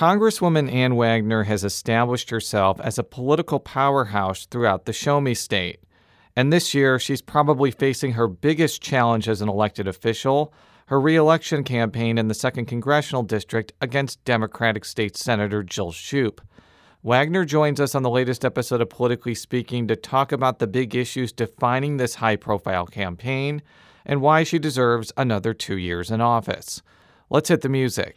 Congresswoman Ann Wagner has established herself as a political powerhouse throughout the Show Me state. And this year, she's probably facing her biggest challenge as an elected official her reelection campaign in the 2nd Congressional District against Democratic State Senator Jill Schupp. Wagner joins us on the latest episode of Politically Speaking to talk about the big issues defining this high profile campaign and why she deserves another two years in office. Let's hit the music.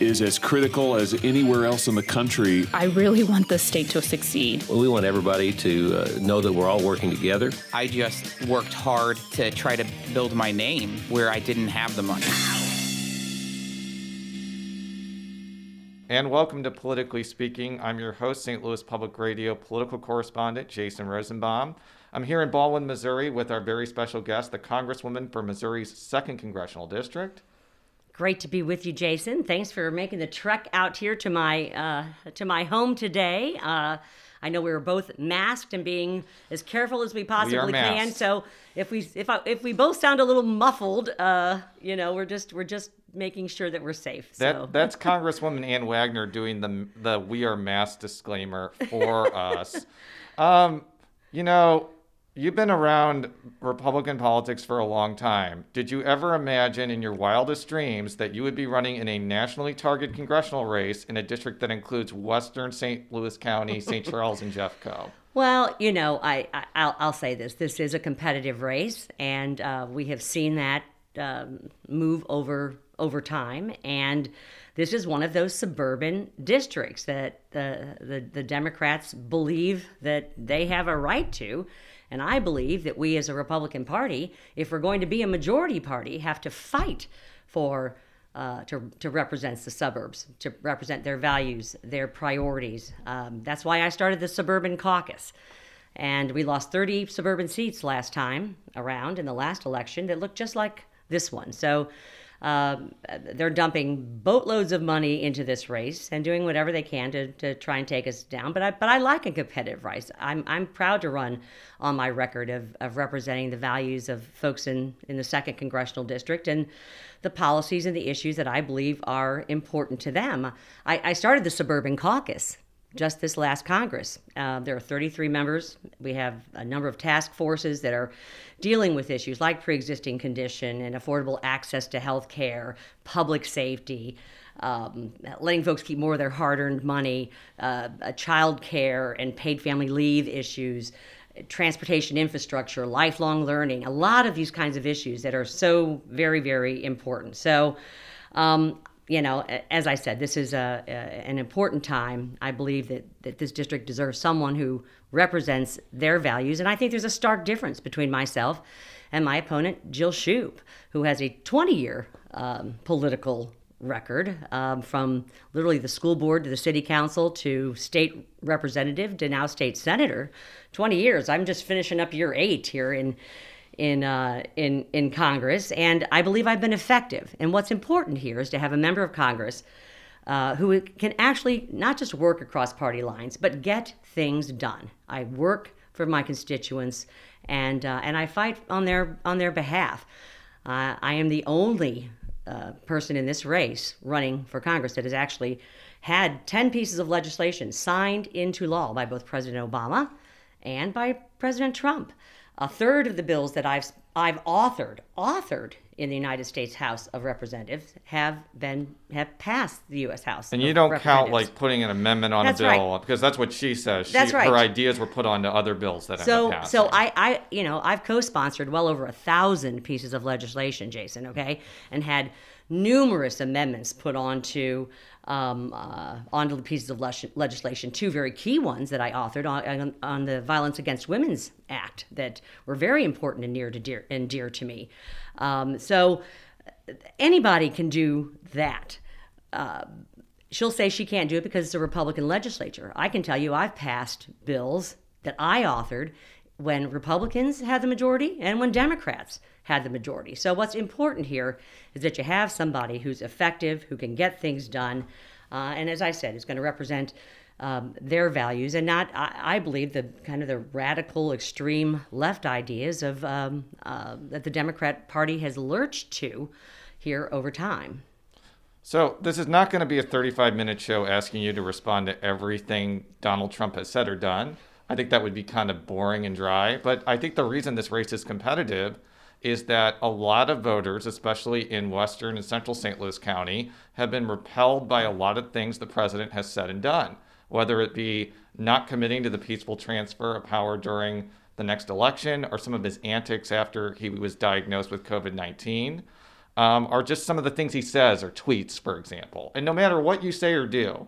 is as critical as anywhere else in the country. I really want the state to succeed. Well, we want everybody to uh, know that we're all working together. I just worked hard to try to build my name where I didn't have the money. And welcome to Politically Speaking. I'm your host, St. Louis Public Radio political correspondent Jason Rosenbaum. I'm here in Ballwin, Missouri with our very special guest, the Congresswoman for Missouri's 2nd Congressional District, Great to be with you, Jason. Thanks for making the trek out here to my uh, to my home today. Uh, I know we were both masked and being as careful as we possibly we can. So if we if I, if we both sound a little muffled, uh, you know, we're just we're just making sure that we're safe. That that's Congresswoman Ann Wagner doing the the we are masked disclaimer for us. Um, you know, You've been around Republican politics for a long time. Did you ever imagine in your wildest dreams that you would be running in a nationally targeted congressional race in a district that includes Western St. Louis County, St. Charles, and Jeffco? Well, you know, I, I will say this: this is a competitive race, and uh, we have seen that um, move over over time, and this is one of those suburban districts that the, the the Democrats believe that they have a right to and I believe that we as a Republican Party, if we're going to be a majority party, have to fight for uh, to, to represent the suburbs, to represent their values, their priorities. Um, that's why I started the Suburban Caucus. And we lost 30 suburban seats last time around in the last election that looked just like this one. So um, they're dumping boatloads of money into this race and doing whatever they can to, to try and take us down. But I, but I like a competitive race. I'm, I'm proud to run on my record of, of representing the values of folks in, in the second congressional district and the policies and the issues that I believe are important to them. I, I started the Suburban Caucus just this last Congress. Uh, there are 33 members. We have a number of task forces that are dealing with issues like pre-existing condition and affordable access to health care, public safety, um, letting folks keep more of their hard-earned money, uh, child care and paid family leave issues, transportation infrastructure, lifelong learning, a lot of these kinds of issues that are so very, very important. So um, you know, as I said, this is a, a, an important time. I believe that, that this district deserves someone who represents their values. And I think there's a stark difference between myself and my opponent, Jill Schupp, who has a 20 year um, political record um, from literally the school board to the city council to state representative to now state senator. 20 years. I'm just finishing up year eight here in in uh, in in Congress, and I believe I've been effective. And what's important here is to have a member of Congress uh, who can actually not just work across party lines, but get things done. I work for my constituents, and uh, and I fight on their on their behalf. Uh, I am the only uh, person in this race running for Congress that has actually had 10 pieces of legislation signed into law by both President Obama and by President Trump. A third of the bills that I've I've authored authored in the United States House of Representatives have been have passed the U.S. House. And you don't count like putting an amendment on that's a bill right. because that's what she says. That's she, right. Her ideas were put onto other bills that so passing. so I I you know I've co-sponsored well over a thousand pieces of legislation, Jason. Okay, and had numerous amendments put onto um, uh, onto the pieces of le- legislation. Two very key ones that I authored on, on, the Violence Against Women's Act that were very important and near to dear and dear to me. Um, so anybody can do that. Uh, she'll say she can't do it because it's a Republican legislature. I can tell you I've passed bills that I authored when Republicans had the majority and when Democrats had the majority. So, what's important here is that you have somebody who's effective, who can get things done, uh, and as I said, is going to represent um, their values and not, I, I, believe, the kind of the radical, extreme left ideas of um, uh, that the Democrat Party has lurched to here over time. So, this is not going to be a 35 minute show asking you to respond to everything Donald Trump has said or done. I think that would be kind of boring and dry. But I think the reason this race is competitive is that a lot of voters, especially in Western and Central St. Louis County, have been repelled by a lot of things the president has said and done, whether it be not committing to the peaceful transfer of power during the next election or some of his antics after he was diagnosed with COVID 19 um, are just some of the things he says or tweets, for example. And no matter what you say or do,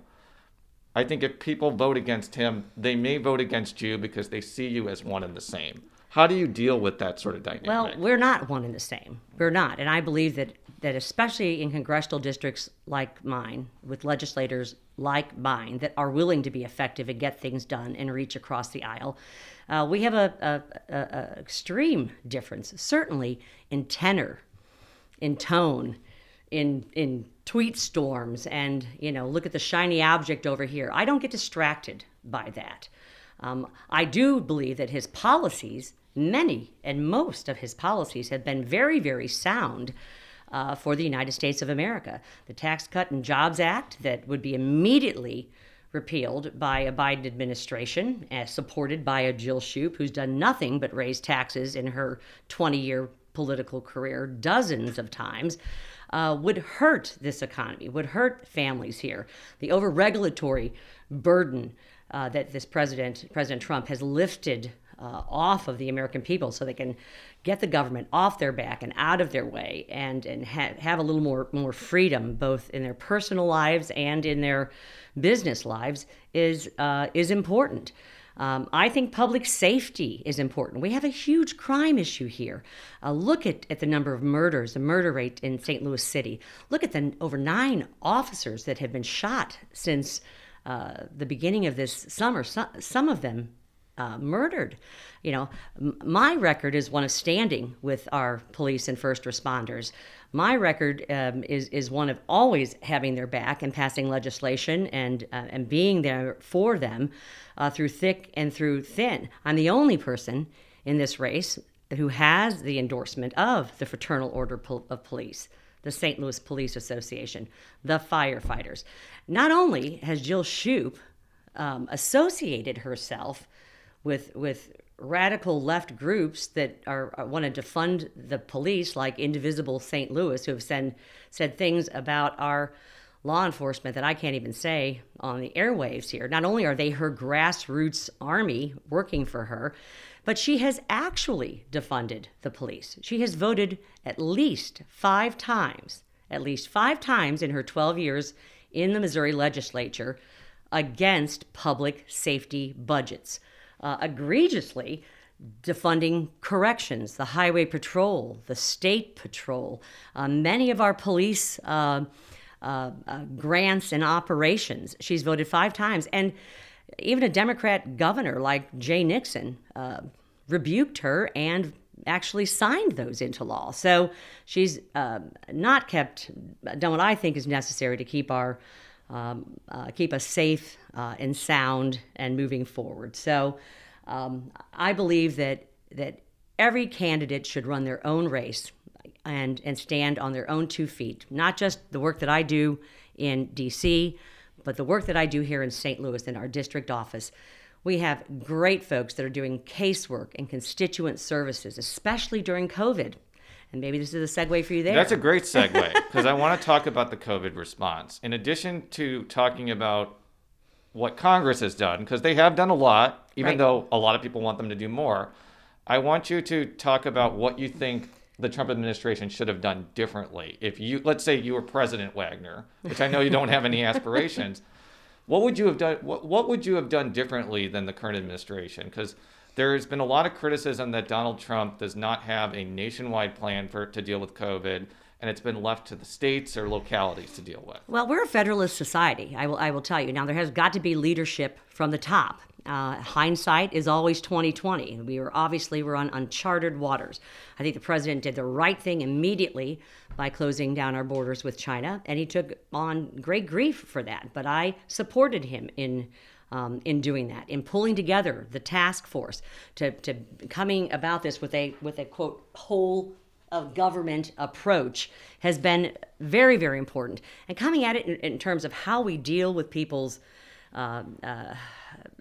I think if people vote against him, they may vote against you because they see you as one and the same. How do you deal with that sort of dynamic? Well, we're not one and the same. We're not. And I believe that, that especially in congressional districts like mine, with legislators like mine that are willing to be effective and get things done and reach across the aisle, uh, we have a, a, a, a extreme difference, certainly in tenor in tone, in in tweet storms, and you know, look at the shiny object over here. I don't get distracted by that. Um, I do believe that his policies, many and most of his policies, have been very, very sound. Uh, for the United States of America. The Tax Cut and Jobs Act that would be immediately repealed by a Biden administration, uh, supported by a Jill Schupp, who's done nothing but raise taxes in her 20 year political career dozens of times. Uh, would hurt this economy, would hurt families here. The over regulatory burden uh, that this president, President Trump, has lifted uh, off of the American people so they can get the government off their back and out of their way and, and ha- have a little more, more freedom both in their personal lives and in their business lives is, uh, is important. Um, I think public safety is important. We have a huge crime issue here. Uh, look at, at the number of murders, the murder rate in St. Louis City. Look at the over nine officers that have been shot since uh, the beginning of this summer. So, some of them uh, murdered. You know, m- my record is one of standing with our police and first responders. My record um, is is one of always having their back and passing legislation and uh, and being there for them uh, through thick and through thin. I'm the only person in this race who has the endorsement of the Fraternal Order of Police, the St. Louis Police Association, the firefighters. Not only has Jill Schupp um, associated herself with with radical left groups that are, uh, are, want to defund the police, like Indivisible St. Louis, who have said said things about our law enforcement that I can't even say on the airwaves here. Not only are they her grassroots army working for her, but she has actually defunded the police. She has voted at least five times, at least five times in her 12 years in the Missouri legislature against public safety budgets uh, egregiously defunding corrections, the highway patrol, the state patrol, uh, many of our police uh, uh, uh, grants and operations. She's voted five times. And even a Democrat governor like Jay Nixon uh, rebuked her and actually signed those into law. So she's not kept, done what I think is necessary to keep our um, uh, keep us safe uh, and sound and moving forward. So um, I believe that that every candidate should run their own race and and stand on their own two feet. Not just the work that I do in D.C., but the work that I do here in St. Louis in our district office. We have great folks that are doing casework and constituent services, especially during COVID. And maybe this is a segue for you there. That's a great segue because I want to talk about the COVID response. In addition to talking about what Congress has done, because they have done a lot, even right. though a lot of people want them to do more, I want you to talk about what you think the Trump administration should have done differently. If you, let's say you were President Wagner, which I know you don't have any aspirations, what would you have done? What, what would you have done differently than the current administration? Because there's been a lot of criticism that Donald Trump does not have a nationwide plan for to deal with COVID, and it's been left to the states or localities to deal with? Well, we're a federalist society. I will. I will tell you. Now there has got to be leadership from the top. Uh, hindsight is always 2020. We were obviously we're on uncharted waters. I think the president did the right thing immediately by closing down our borders with China, and he took on great grief for that. But I supported him in um, in doing that, in pulling together the task force to, to coming about this with a with a quote whole of government approach has been very very important, and coming at it in, in terms of how we deal with people's. Uh, uh,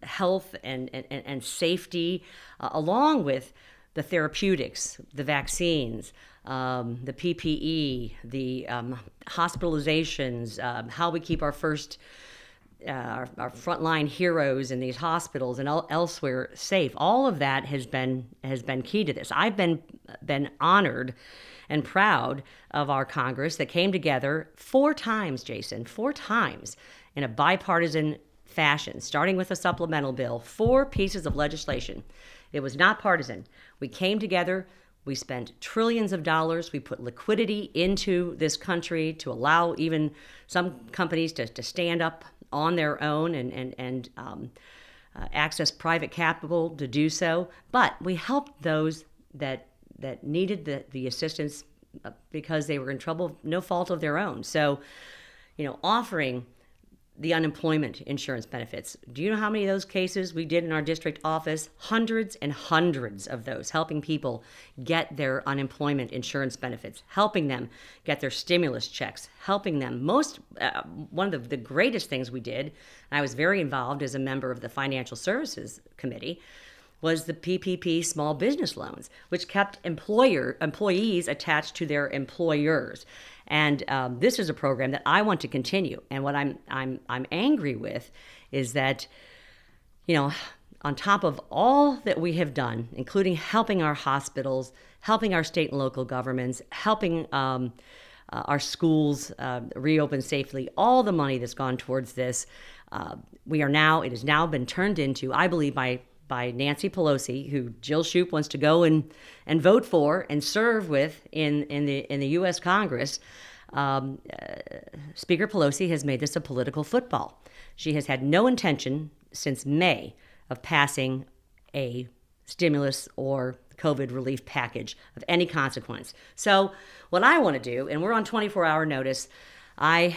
health and, and, and safety, uh, along with the therapeutics, the vaccines, um, the PPE, the um, hospitalizations, um, how we keep our first, uh, our, our, frontline heroes in these hospitals and el- elsewhere safe. All of that has been has been key to this. I've been been honored and proud of our Congress that came together four times, Jason, four times in a bipartisan fashion, starting with a supplemental bill, four pieces of legislation. It was not partisan. We came together. We spent trillions of dollars. We put liquidity into this country to allow even some companies to, to stand up on their own and, and, and um, uh, access private capital to do so. But we helped those that, that needed the, the assistance uh, because they were in trouble, no fault of their own. So, you know, offering the unemployment insurance benefits. Do you know how many of those cases we did in our district office? Hundreds and hundreds of those, helping people get their unemployment insurance benefits, helping them get their stimulus checks, helping them. Most, uh, one of the, the greatest things we did, I was very involved as a member of the Financial Services Committee, was the PPP small business loans, which kept employer employees attached to their employers. And um, this is a program that I want to continue. And what I'm I'm I'm angry with is that, you know, on top of all that we have done, including helping our hospitals, helping our state and local governments, helping um, uh, our schools uh, reopen safely, all the money that's gone towards this, uh, we are now it has now been turned into, I believe, by by Nancy Pelosi, who Jill Schupp wants to go and, and vote for and serve with in, in, the, in the U.S. Congress. Um, uh, Speaker Pelosi has made this a political football. She has had no intention since May of passing a stimulus or COVID relief package of any consequence. So, what I want to do, and we're on 24 hour notice, I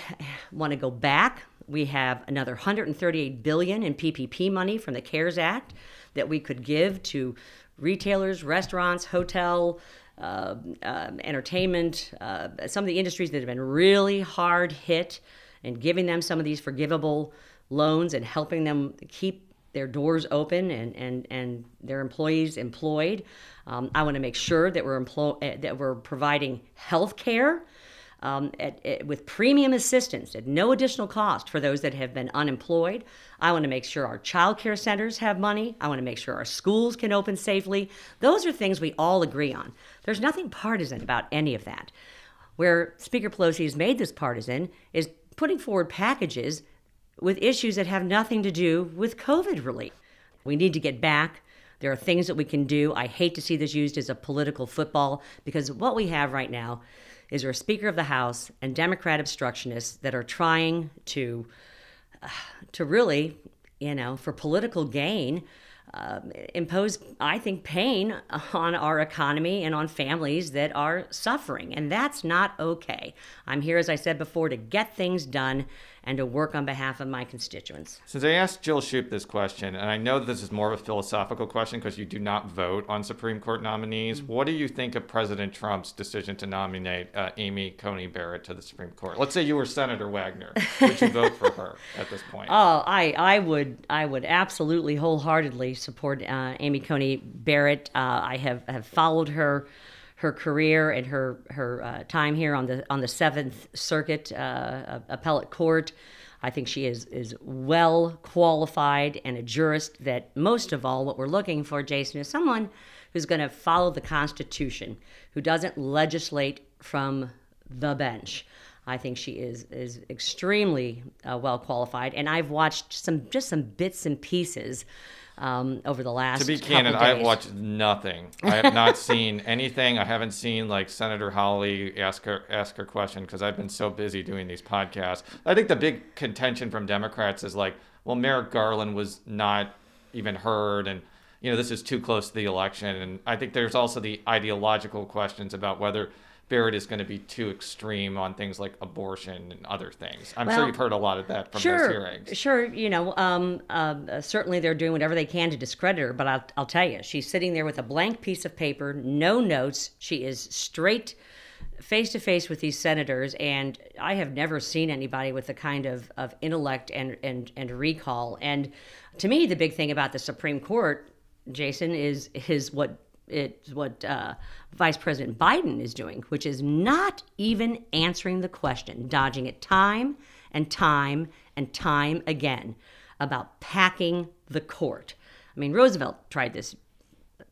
want to go back. We have another 138 billion in PPP money from the CARES Act that we could give to retailers, restaurants, hotel, uh, uh, entertainment, uh, some of the industries that have been really hard hit, and giving them some of these forgivable loans and helping them keep their doors open and, and, and their employees employed. Um, I want to make sure that we're eh, that we're providing health care um, at, at, with premium assistance at no additional cost for those that have been unemployed. I want to make sure our child care centers have money. I want to make sure our schools can open safely. Those are things we all agree on. There's nothing partisan about any of that. Where Speaker Pelosi has made this partisan is putting forward packages with issues that have nothing to do with COVID relief. We need to get back. There are things that we can do. I hate to see this used as a political football because what we have right now is a Speaker of the House and Democrat obstructionists that are trying to uh, to really, you know, for political gain, uh, impose, I think, pain on our economy and on families that are suffering. And that's not okay. I'm here, as I said before, to get things done and to work on behalf of my constituents. Since I asked Jill Schupp this question, and I know this is more of a philosophical question because you do not vote on Supreme Court nominees, mm-hmm. what do you think of President Trump's decision to nominate uh, Amy Coney Barrett to the Supreme Court? Let's say you were Senator Wagner. Would you vote for her at this point? Oh, I, I would I would absolutely wholeheartedly support uh, Amy Coney Barrett. Uh, I have, have followed her her career and her her uh, time here on the on the Seventh Circuit uh, Appellate Court. I think she is is well qualified and a jurist. That most of all, what we're looking for, Jason, is someone who's going to follow the Constitution, who doesn't legislate from the bench. I think she is is extremely uh, well qualified, and I've watched some just some bits and pieces um, over the last. To be candid, I've watched nothing. I have not seen anything. I haven't seen like Senator Hawley ask her ask her question because I've been so busy doing these podcasts. I think the big contention from Democrats is like, well, Merrick Garland was not even heard, and you know this is too close to the election. And I think there's also the ideological questions about whether Barrett is going to be too extreme on things like abortion and other things. I'm sure you've heard a lot of that from sure, those hearings. Sure, you know, um, uh, certainly they're doing whatever they can to discredit her, but I'll, I'll tell you, she's sitting there with a blank piece of paper, no notes. She is straight face to face with these senators, and I have never seen anybody with the kind of, of intellect and, and, and recall. And to me, the big thing about the Supreme Court, Jason, is is what it's what uh, Vice President Biden is doing, which is not even answering the question, dodging it time and time and time again about packing the court. I mean, Roosevelt tried this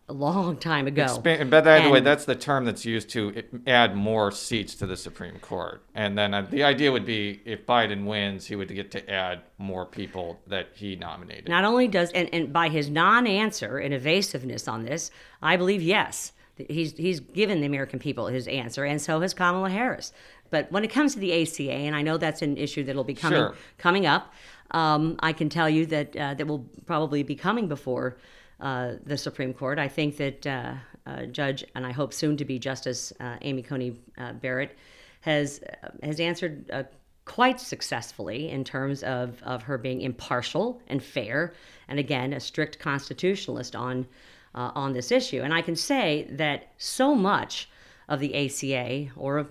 a long time ago. Expa- but by the way, that's the term that's used to add more seats to the Supreme Court. And then uh, the idea would be if Biden wins, he would get to add more people that he nominated. Not only does, and, and by his non answer and evasiveness on this, I believe yes, he's, he's given the American people his answer, and so has Kamala Harris. But when it comes to the ACA, and I know that's an issue that'll be coming, Sure. coming up, um, I can tell you that uh, that will probably be coming before uh, the Supreme Court. I think that uh, uh, Judge, and I hope soon to be Justice uh, Amy Coney uh, Barrett, has uh, has answered quite successfully in terms of, of her being impartial and fair, and again a strict constitutionalist on on this issue. And I can say that so much of the ACA, or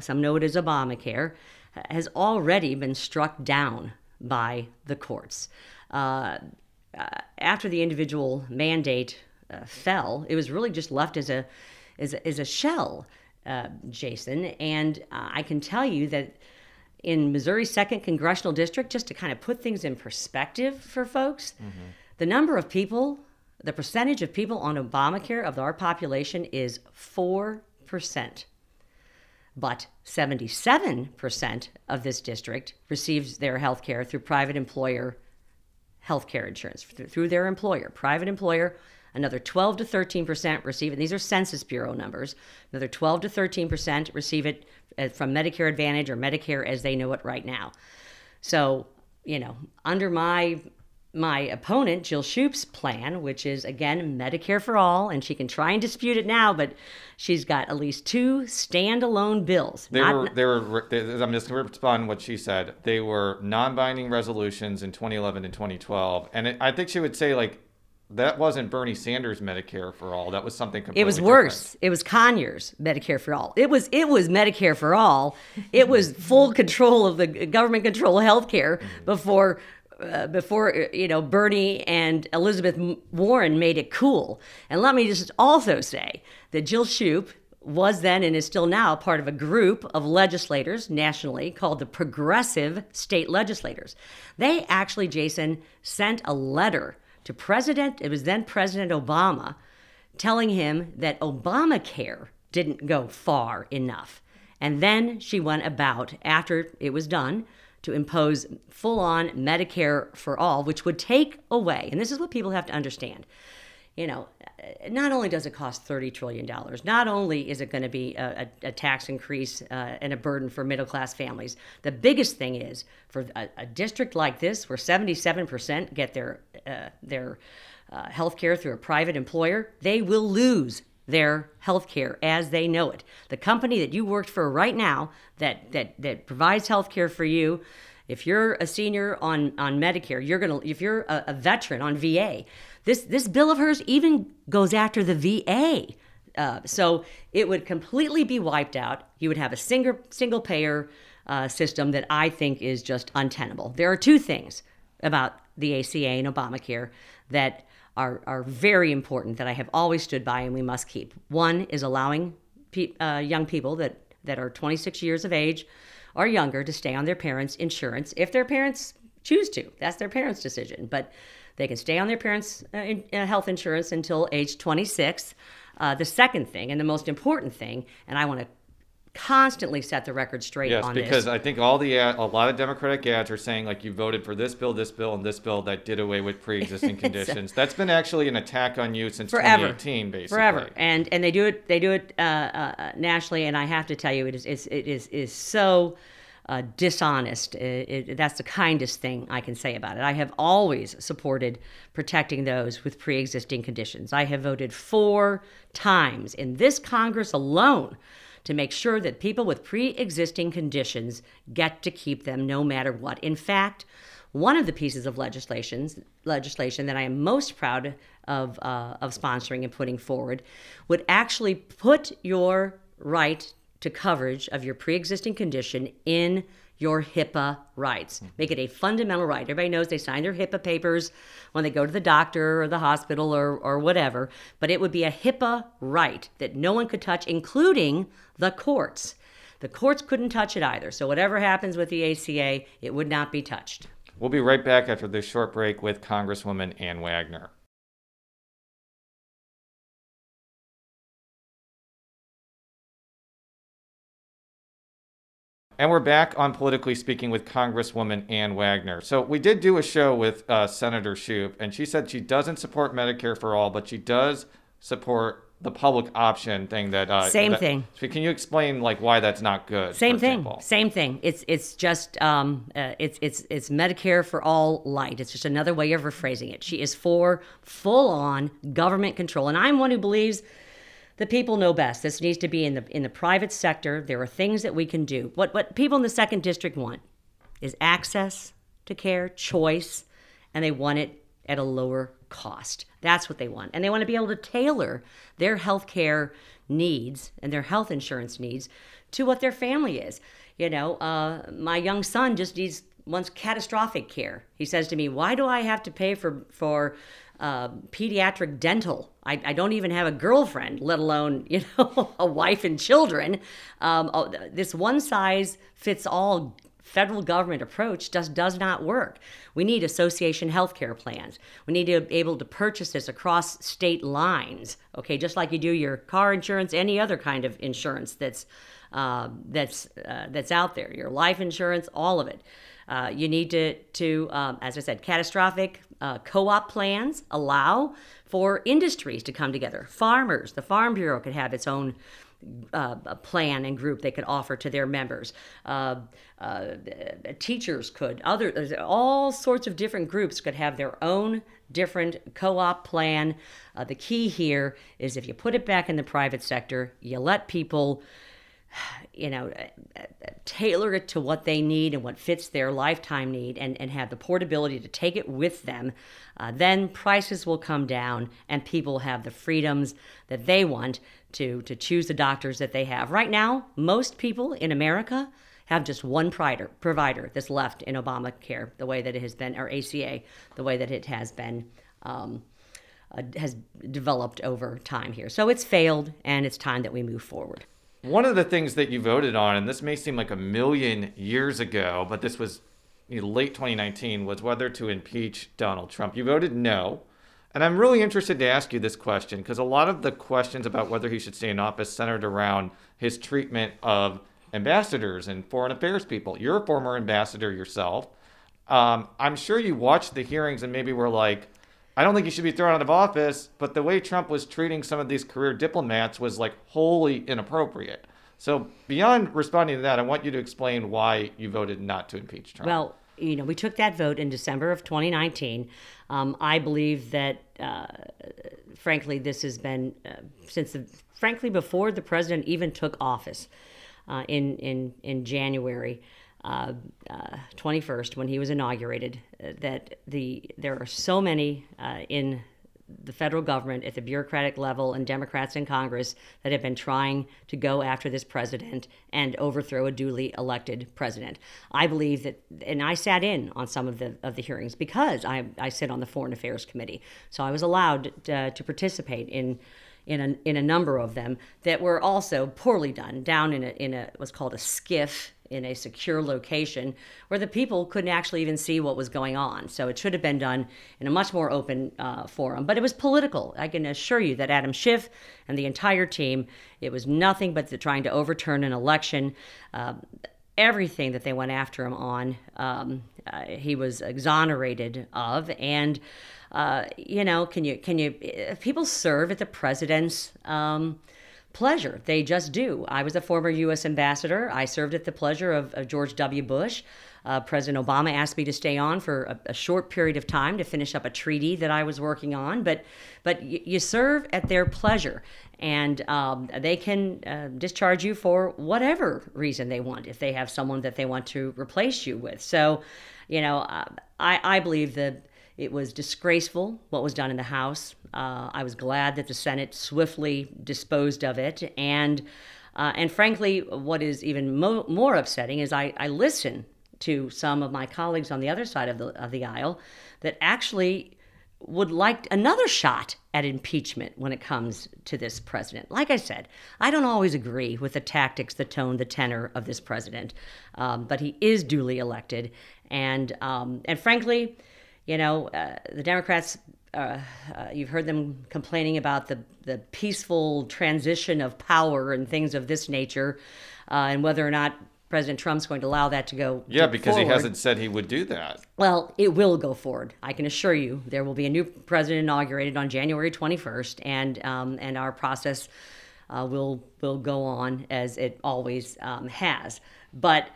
some know it as Obamacare, has already been struck down by the courts. Uh, uh, after the individual mandate uh, fell, it was really just left as a as a, as a shell, uh, Jason. And uh, I can tell you that in Missouri's second congressional district, just to kind of put things in perspective for folks, the number of people, the percentage of people on Obamacare of our population is four percent. But 77% of this district receives their health care through private employer health care insurance, through, their employer, private employer. Another 12 to 13% receive it. These are Census Bureau numbers. Another 12 to 13% receive it uh, from Medicare Advantage or Medicare as they know it right now. So, you know, under my my opponent, Jill Schupp's plan, which is again Medicare for all, and she can try and dispute it now, but she's got at least two standalone bills. They Not- were, they were, they, I'm just going to respond to what she said. They were non binding resolutions in 2011 and 2012. And it, I think she would say, like, that wasn't Bernie Sanders' Medicare for all. That was something completely It was different. worse. It was Conyers Medicare for all. It was it was Medicare for all. It was full control of the government control health care mm-hmm. before uh, before you know Bernie and Elizabeth Warren made it cool. And let me just also say that Jill Schupp was then and is still now part of a group of legislators nationally called the Progressive State Legislators. They actually, Jason, sent a letter to President, it was then President Obama, telling him that Obamacare didn't go far enough. And then she went about, after it was done, to impose full on Medicare for all, which would take away, and this is what people have to understand. You know, not only does it cost $30 trillion, not only is it going to be a, a, a tax increase uh, and a burden for middle class families, the biggest thing is for a, a district like this, where 77% get their, uh, their uh, health care through a private employer, they will lose their health care as they know it. The company that you worked for right now that, that, that provides health care for you, if you're a senior on, on Medicare, you're gonna if you're a, a veteran on VA, this this bill of hers even goes after the VA. Uh, so it would completely be wiped out. You would have a single single payer uh, system that I think is just untenable. There are two things about the ACA and Obamacare that are, are very important that I have always stood by and we must keep. One is allowing pe- uh, young people that, that are 26 years of age or younger to stay on their parents' insurance if their parents choose to. That's their parents' decision. But they can stay on their parents' uh, in, uh, health insurance until age 26. Uh, the second thing, and the most important thing, and I want to constantly set the record straight yes, on because this. I think all the ad, a lot of Democratic ads are saying like you voted for this bill, this bill, and this bill that did away with pre-existing conditions. That's been actually an attack on you since forever, 2018, basically. forever. And and they do it they do it uh, uh, nationally, and I have to tell you, it is it's, it is is so. Uh, dishonest. It, it, that's the kindest thing I can say about it. I have always supported protecting those with pre existing conditions. I have voted four times in this Congress alone to make sure that people with pre existing conditions get to keep them no matter what. In fact, one of the pieces of legislation legislation that I am most proud of uh, of sponsoring and putting forward would actually put your right to coverage of your pre-existing condition in your HIPAA rights. Mm-hmm. Make it a fundamental right. Everybody knows they sign their HIPAA papers when they go to the doctor or the hospital or, or whatever, but it would be a HIPAA right that no one could touch, including the courts. The courts couldn't touch it either. So whatever happens with the ACA, it would not be touched. We'll be right back after this short break with Congresswoman Ann Wagner. And we're back on Politically Speaking with Congresswoman Ann Wagner. So we did do a show with uh, Senator Schupp, and she said she doesn't support Medicare for all, but she does support the public option thing that uh, same that, thing. So can you explain like why that's not good? Same thing. Same thing. It's it's just um, uh, it's it's it's Medicare for all light. It's just another way of rephrasing it. She is for full on government control, and I'm one who believes the people know best. This needs to be in the in the private sector. There are things that we can do. What what people in the second district want is access to care, choice, and they want it at a lower cost. That's what they want. And they want to be able to tailor their health care needs and their health insurance needs to what their family is. You know, uh, my young son just needs wants catastrophic care. He says to me, "Why do I have to pay for for uh, pediatric dental. I, I, don't even have a girlfriend, let alone you know a wife and children. Um, oh, this one size fits all federal government approach just does not work. We need association healthcare plans. We need to be able to purchase this across state lines. Okay, just like you do your car insurance, any other kind of insurance that's uh, that's uh, that's out there. Your life insurance, all of it. Uh, you need to, to um, as I said, catastrophic uh, co op plans allow for industries to come together. Farmers, the Farm Bureau could have its own uh, plan and group they could offer to their members. Uh, uh, teachers could, other, all sorts of different groups could have their own different co op plan. Uh, the key here is if you put it back in the private sector, you let people you know, tailor it to what they need and what fits their lifetime need and, and have the portability to take it with them, uh, then prices will come down and people have the freedoms that they want to, to choose the doctors that they have. Right now, most people in America have just one provider, provider that's left in Obamacare, the way that it has been, or ACA, the way that it has been. Um, uh, has developed over time here. So it's failed, and it's time that we move forward. One of the things that you voted on, and this may seem like a million years ago, but this was late 2019, was whether to impeach Donald Trump. You voted no. And I'm really interested to ask you this question because a lot of the questions about whether he should stay in office centered around his treatment of ambassadors and foreign affairs people. You're a former ambassador yourself. Um, I'm sure you watched the hearings and maybe were like, I don't think he should be thrown out of office, but the way Trump was treating some of these career diplomats was like wholly inappropriate. So, beyond responding to that, I want you to explain why you voted not to impeach Trump. Well, you know, we took that vote in December of 2019. Um, I believe that, uh, frankly, this has been uh, since, the, frankly, before the president even took office uh, in in in January uh, uh, 21st when he was inaugurated uh, that the there are so many uh, in the federal government at the bureaucratic level and Democrats in Congress that have been trying to go after this president and overthrow a duly elected president. I believe that, and I sat in on some of the of the hearings because I, I sit on the Foreign Affairs Committee, so I was allowed to, to participate in in a, in a number of them that were also poorly done down in a, in a what's called a SCIF in a secure location where the people couldn't actually even see what was going on. So it should have been done in a much more open uh, forum. But it was political. I can assure you that Adam Schiff and the entire team, it was nothing but the, trying to overturn an election. Uh, everything that they went after him on, um, uh, he was exonerated of. And uh, you know, can you can you people serve at the president's um, pleasure? They just do. I was a former U.S. ambassador. I served at the pleasure of, of George W. Bush. Uh, President Obama asked me to stay on for a, a, short period of time to finish up a treaty that I was working on, but but y- you serve at their pleasure, and um, they can uh, discharge you for whatever reason they want if they have someone that they want to replace you with. So, you know, uh, I I believe that it was disgraceful what was done in the House. Uh, I was glad that the Senate swiftly disposed of it. And, uh, and frankly, what is even mo- more upsetting is I, I listen to some of my colleagues on the other side of the, of the aisle that actually would like another shot at impeachment when it comes to this president. Like I said, I don't always agree with the tactics, the tone, the tenor of this president, um, but he is duly elected, and um, and frankly, you know, uh, the Democrats, uh, uh, you've heard them complaining about the, the peaceful transition of power and things of this nature, uh, and whether or not President Trump's going to allow that to go. Yeah, because forward. he hasn't said he would do that. Well, it will go forward. I can assure you, there will be a new president inaugurated on January 21st, and um, and our process uh, will will go on as it always um, has. But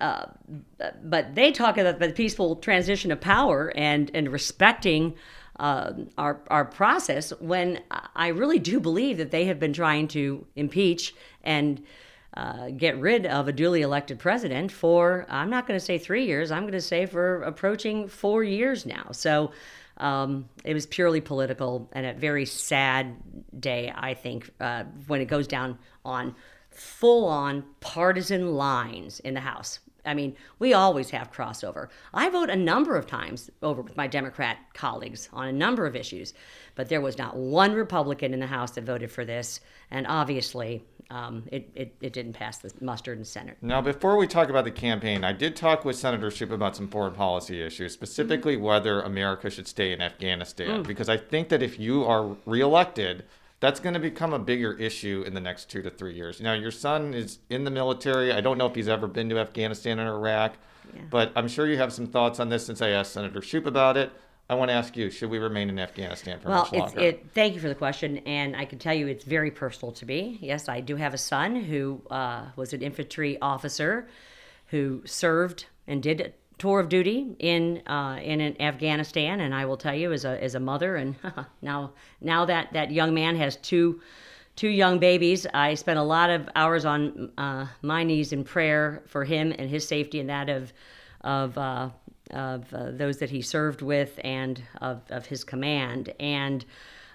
uh, but they talk about the peaceful transition of power and and respecting uh, our our process. When I really do believe that they have been trying to impeach and uh, get rid of a duly elected president for I'm not going to say three years. I'm going to say for approaching four years now. So. Um, it was purely political and a very sad day, I think, uh, when it goes down on full on partisan lines in the House. I mean, we always have crossover. I vote a number of times over with my Democrat colleagues on a number of issues, but there was not one Republican in the House that voted for this, and obviously um, it, it, it, didn't pass the muster in the Senate. Now, before we talk about the campaign, I did talk with Senator Schiff about some foreign policy issues, specifically mm-hmm. whether America should stay in Afghanistan, mm. because I think that if you are reelected, that's going to become a bigger issue in the next two to three years. Now, your son is in the military. I don't know if he's ever been to Afghanistan or Iraq, yeah. but I'm sure you have some thoughts on this since I asked Senator Schupp about it. I want to ask you: Should we remain in Afghanistan for well, much longer? Well, it, thank you for the question, and I can tell you it's very personal to me. Yes, I do have a son who uh, was an infantry officer who served and did tour of duty in uh, in Afghanistan, and I will tell you, as a as a mother, and now now that that young man has two two young babies, I spent a lot of hours on uh, my knees in prayer for him and his safety, and that of of uh, of uh, those that he served with, and of of his command, and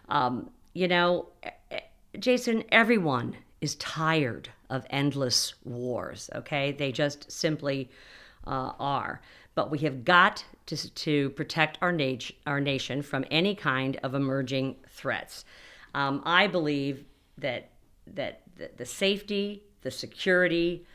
um, you know, Jason, everyone is tired of endless wars. Okay, they just simply uh, are. But we have got to, to protect our, nat- our nation from any kind of emerging threats. Um, I believe that that the, the safety, the security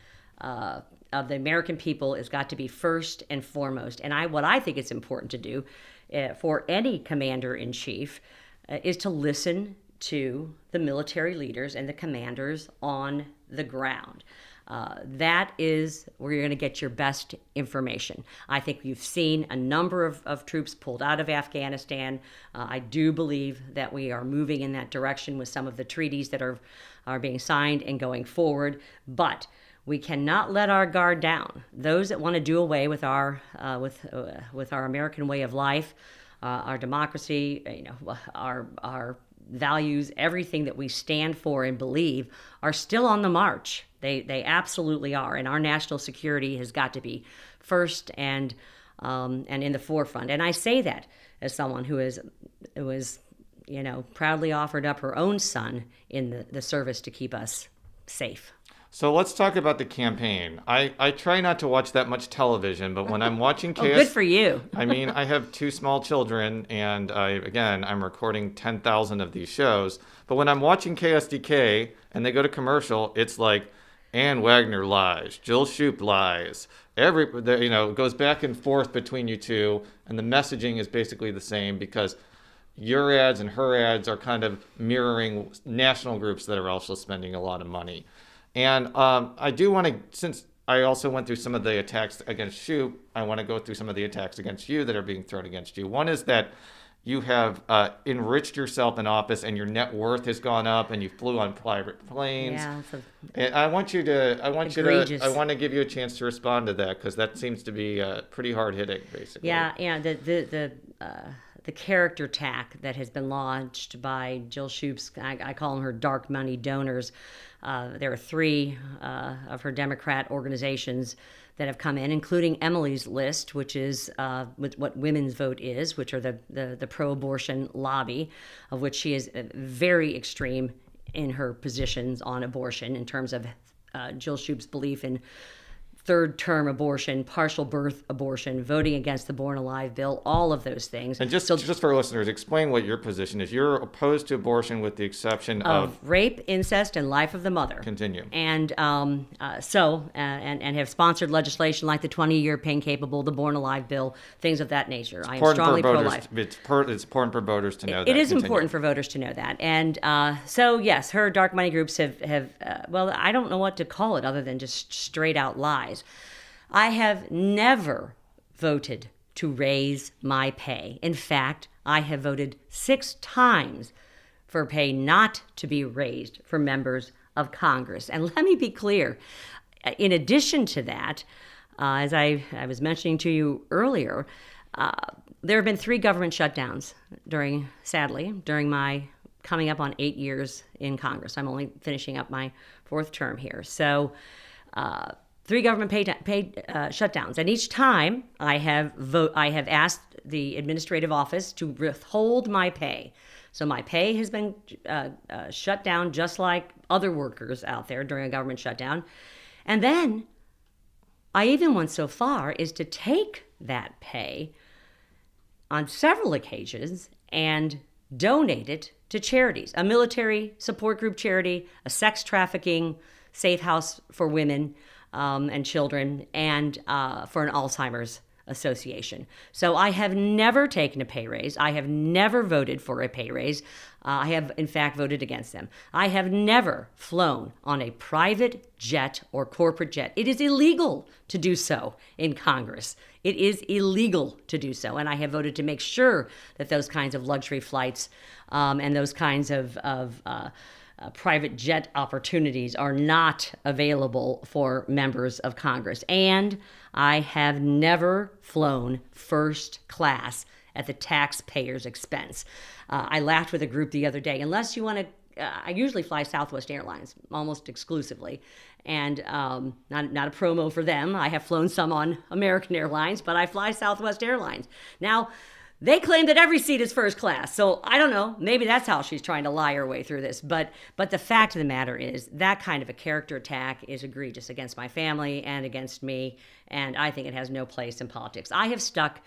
uh, of the American people has got to be first and foremost. And I, what I think it's important to do uh, for any commander in chief uh, is to listen to the military leaders and the commanders on the ground. Uh, that is where you're going to get your best information. I think you've seen a number of, of troops pulled out of Afghanistan. Uh, I do believe that we are moving in that direction with some of the treaties that are, are being signed and going forward. But we cannot let our guard down. Those that want to do away with our, uh, with, uh, with our American way of life, uh, our democracy, you know, our, our values, everything that we stand for and believe, are still on the march. They they absolutely are, and our national security has got to be first and um, and in the forefront. And I say that as someone who is who is you know proudly offered up her own son in the, the service to keep us safe. So let's talk about the campaign. I, I try not to watch that much television, but when I'm watching KS, oh, good for you. I mean, I have two small children, and I again I'm recording ten thousand of these shows. But when I'm watching KSDK and they go to commercial, it's like Ann Wagner lies. Jill Schupp lies. Every you know goes back and forth between you two, and the messaging is basically the same because your ads and her ads are kind of mirroring national groups that are also spending a lot of money. And um, I do want to, since I also went through some of the attacks against Schupp, I want to go through some of the attacks against you that are being thrown against you. One is that you have uh, enriched yourself in office and your net worth has gone up and you flew on private planes. Yeah, a, and I want you to, I want egregious. you to, I want to give you a chance to respond to that because that seems to be uh, pretty hard hitting, basically. Yeah, yeah. The the the. Uh, the character tack that has been launched by Jill Schupp's, I, I call them her dark money donors. Uh, there are three uh, of her Democrat organizations that have come in, including Emily's list, which is uh, what Women's Vote is, which are the, the, the pro abortion lobby, of which she is uh, very extreme in her positions on abortion in terms of uh, Jill Schupp's belief in third term abortion, partial birth abortion, voting against the Born Alive bill, all of those things. And just so, just for listeners, explain what your position is. You're opposed to abortion with the exception of, of rape, incest, and life of the mother. Continue. And um, uh, so, uh, and, and have sponsored legislation like the 20 year pain capable, the Born Alive bill, things of that nature. It's I am strongly pro life. It's, it's, important for voters to know it, that. It is Continue. important for voters to know that. And uh, so, yes, her dark money groups have, have uh, well, I don't know what to call it other than just straight out lies. I have never voted to raise my pay. In fact, I have voted six times for pay not to be raised for members of Congress. And let me be clear in addition to that, uh, as I, I was mentioning to you earlier, uh, there have been three government shutdowns during, sadly, during my coming up on eight years in Congress. I'm only finishing up my fourth term here. So, uh, three government paid, paid uh, shutdowns, and each time I have vote, I have asked the administrative office to withhold my pay. So my pay has been uh, uh, shut down, just like other workers out there during a government shutdown. And then I even went so far as to take that pay on several occasions and donate it to charities, a military support group charity, a sex trafficking safe house for women um, and children, and uh, for an Alzheimer's Association. So I have never taken a pay raise. I have never voted for a pay raise. Uh, I have, in fact, voted against them. I have never flown on a private jet or corporate jet. It is illegal to do so in Congress. It is illegal to do so. And I have voted to make sure that those kinds of luxury flights um, and those kinds of, of uh, uh, private jet opportunities are not available for members of Congress. And I have never flown first class at the taxpayer's expense. Uh, I laughed with a group the other day. Unless you want to uh, I usually fly Southwest Airlines almost exclusively, and um, not not a promo for them. I have flown some on American Airlines, but I fly Southwest Airlines. Now, they claim that every seat is first class. So I don't know. Maybe that's how she's trying to lie her way through this. But but the fact of the matter is that kind of a character attack is egregious against my family and against me. And I think it has no place in politics. I have stuck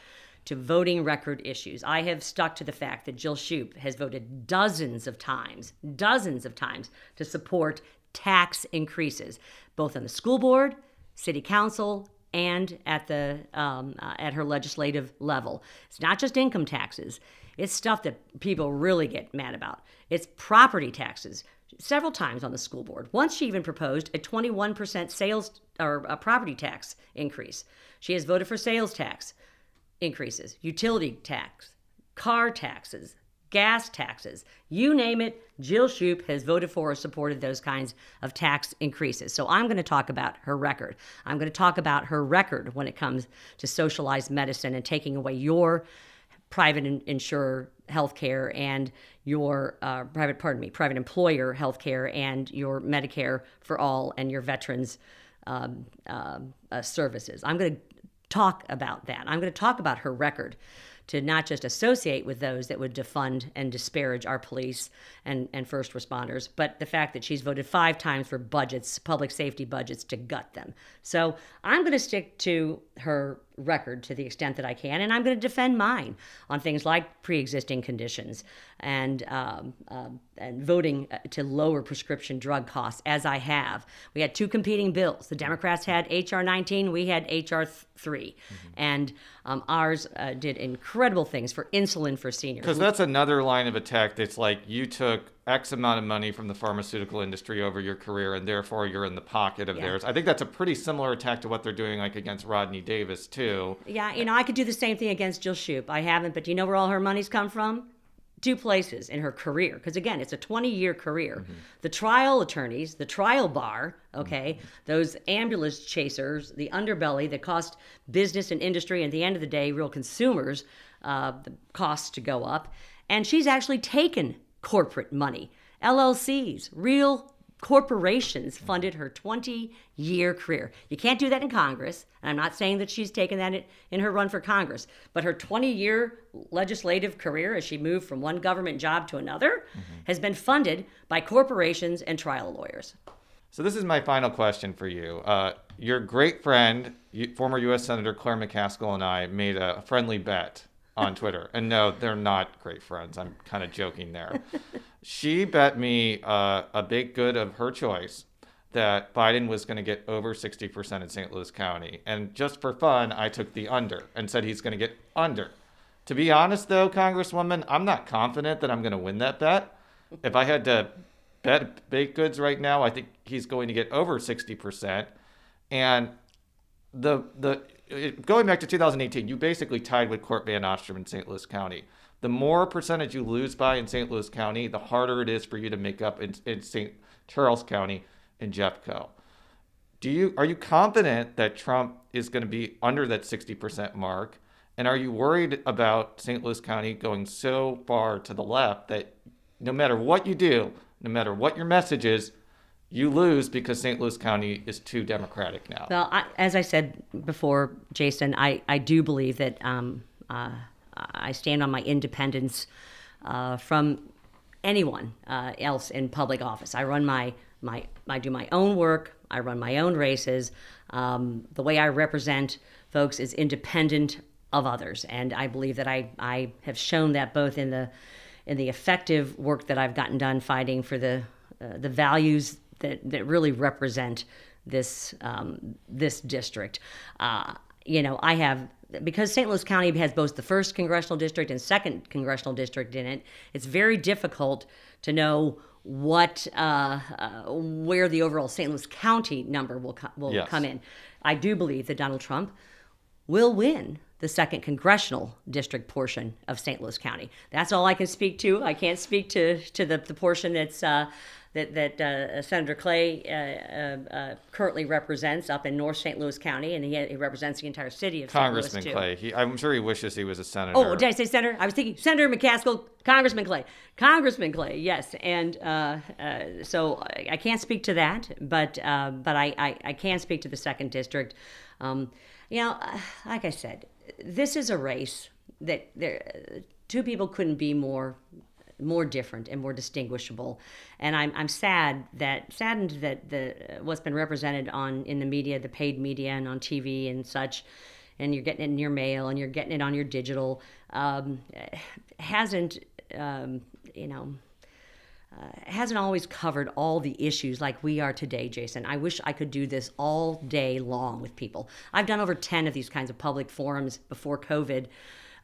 to voting record issues. I have stuck to the fact that Jill Schupp has voted dozens of times, dozens of times to support tax increases, both on the school board, city council, and at the um, uh, at her legislative level. It's not just income taxes; it's stuff that people really get mad about. It's property taxes. Several times on the school board. Once she even proposed a 21% sales or a property tax increase. She has voted for sales tax increases, utility tax, car taxes, gas taxes, you name it, Jill Schupp has voted for or supported those kinds of tax increases. So I'm going to talk about her record. I'm going to talk about her record when it comes to socialized medicine and taking away your private insurer health care and your uh, private, pardon me, private employer health care and your Medicare for all and your veterans um, uh, uh, services. I'm going to talk about that. I'm going to talk about her record to not just associate with those that would defund and disparage our police and, and first responders, but the fact that she's voted five times for budgets, public safety budgets, to gut them. So I'm going to stick to her record to the extent that I can, and I'm going to defend mine on things like pre-existing conditions and um, uh, and voting uh, to lower prescription drug costs, as I have. We had two competing bills. The Democrats had HR 19, we had HR 3, mm-hmm. and um, ours uh, did incredible things for insulin for seniors. Because that's another line of attack. That's like you took X amount of money from the pharmaceutical industry over your career, and therefore you're in the pocket of yeah. theirs. I think that's a pretty similar attack to what they're doing, like against Rodney Davis too. Yeah, you know, I could do the same thing against Jill Schupp. I haven't, but do you know where all her money's come from? two places in her career because again it's a 20 year career mm-hmm. the trial attorneys the trial bar okay mm-hmm. those ambulance chasers the underbelly that cost business and industry and at the end of the day real consumers uh, the costs to go up and she's actually taken corporate money. LLCs, real corporations funded her 20 year career. You can't do that in Congress. And I'm not saying that she's taken that in her run for Congress, but her 20 year legislative career as she moved from one government job to another mm-hmm. has been funded by corporations and trial lawyers. So, this is my final question for you. Uh, your great friend, former U.S. Senator Claire McCaskill, and I made a friendly bet on Twitter. And no, they're not great friends. I'm kind of joking there. she bet me uh, a big good of her choice that Biden was going to get over 60% in St. Louis County. And just for fun, I took the under and said he's going to get under. To be honest, though, Congresswoman, I'm not confident that I'm going to win that bet. If I had to bet baked goods right now, I think he's going to get over 60%. And the the going back to 2018, you basically tied with Cort VanOstran in St. Louis County. The more percentage you lose by in St. Louis County, the harder it is for you to make up in, in St. Charles County in Jeffco. Do you are you confident that Trump is going to be under that 60% mark? And are you worried about St. Louis County going so far to the left that no matter what you do, no matter what your message is, you lose because St. Louis County is too Democratic now. Well, I, as I said before, Jason, I, I do believe that um, uh, I stand on my independence uh, from anyone uh, else in public office. I run my, my, I do my own work. I run my own races. Um, the way I represent folks is independent of others, and I believe that I, I have shown that both in the in the effective work that I've gotten done fighting for the uh, the values that that really represent this um, this district. Uh, you know, I have because St. Louis County has both the first congressional district and second congressional district in it. It's very difficult to know what uh, uh, where the overall St. Louis County number will co- will yes. come in. I do believe that Donald Trump will win the second congressional district portion of St. Louis County. That's all I can speak to. I can't speak to to the, the portion that's uh, that that uh, Senator Clay uh, uh, uh, currently represents up in North St. Louis County, and he, he represents the entire city of Congressman St. Louis, Congressman Clay. He, I'm sure he wishes he was a senator. Oh, did I say senator? I was thinking Senator McCaskill, Congressman Clay, Congressman Clay. Yes, and uh, uh, so I, I, can't speak to that, but but I, I, I can speak to the second district. Um, you know, like I said, this is a race that there two people couldn't be more more different and more distinguishable. And I'm, I'm sad that saddened that the what's been represented on in the media, the paid media, and on TV and such, and you're getting it in your mail and you're getting it on your digital, um, hasn't um, you know. Uh, hasn't always covered all the issues like we are today, Jason. I wish I could do this all day long with people. I've done over 10 of these kinds of public forums before COVID,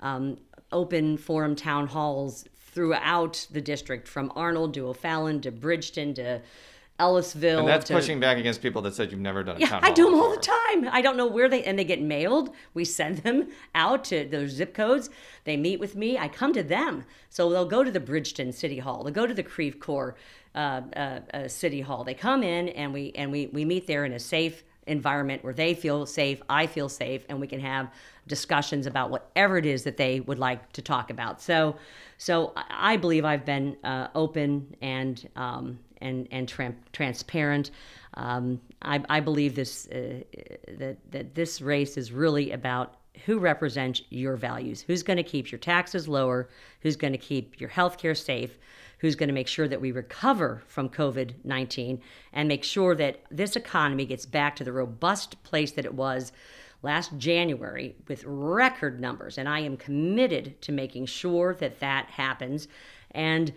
um, open forum town halls throughout the district, from Arnold to O'Fallon to Bridgeton to Ellisville. And that's to, pushing back against people that said you've never done a yeah, town I do them before. all the time. I don't know where they and they get mailed. We send them out to those zip codes. They meet with me. I come to them. So they'll go to the Bridgeton City Hall. They'll go to the Creve Coeur uh, uh, uh, City Hall. They come in and we and we we meet there in a safe environment where they feel safe, I feel safe, and we can have discussions about whatever it is that they would like to talk about. So, so I believe I've been uh, open and um, and and tra- transparent. Um, I, I, believe this uh, that that this race is really about who represents your values, who's going to keep your taxes lower, who's going to keep your health care safe, who's going to make sure that we recover from COVID 19 and make sure that this economy gets back to the robust place that it was last January with record numbers, and I am committed to making sure that that happens. And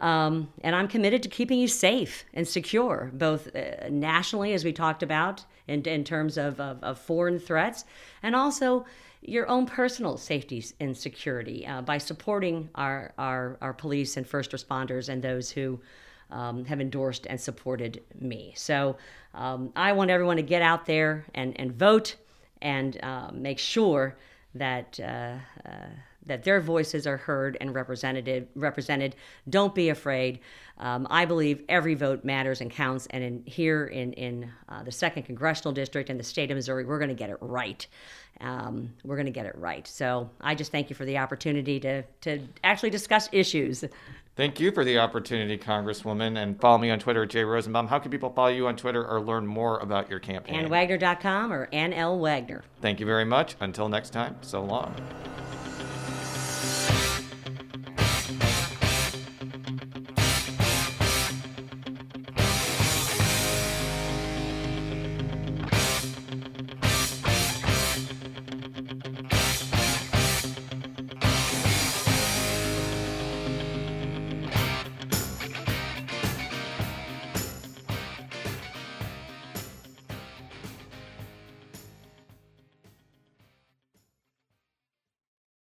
um, and I'm committed to keeping you safe and secure, both uh, nationally, as we talked about, in, in terms of, of, of foreign threats, and also your own personal safety and security uh, by supporting our, our, our police and first responders and those who um, have endorsed and supported me. So um, I want everyone to get out there and, and vote and uh, make sure that. Uh, uh that their voices are heard and represented. Represented. Don't be afraid. Um, I believe every vote matters and counts. And in, here in in uh, the second congressional district in the state of Missouri, we're going to get it right. Um, we're going to get it right. So I just thank you for the opportunity to to actually discuss issues. Thank you for the opportunity, Congresswoman. And follow me on Twitter at Jay Rosenbaum. How can people follow you on Twitter or learn more about your campaign? AnnWagner.com or NL Wagner. Thank you very much. Until next time, so long.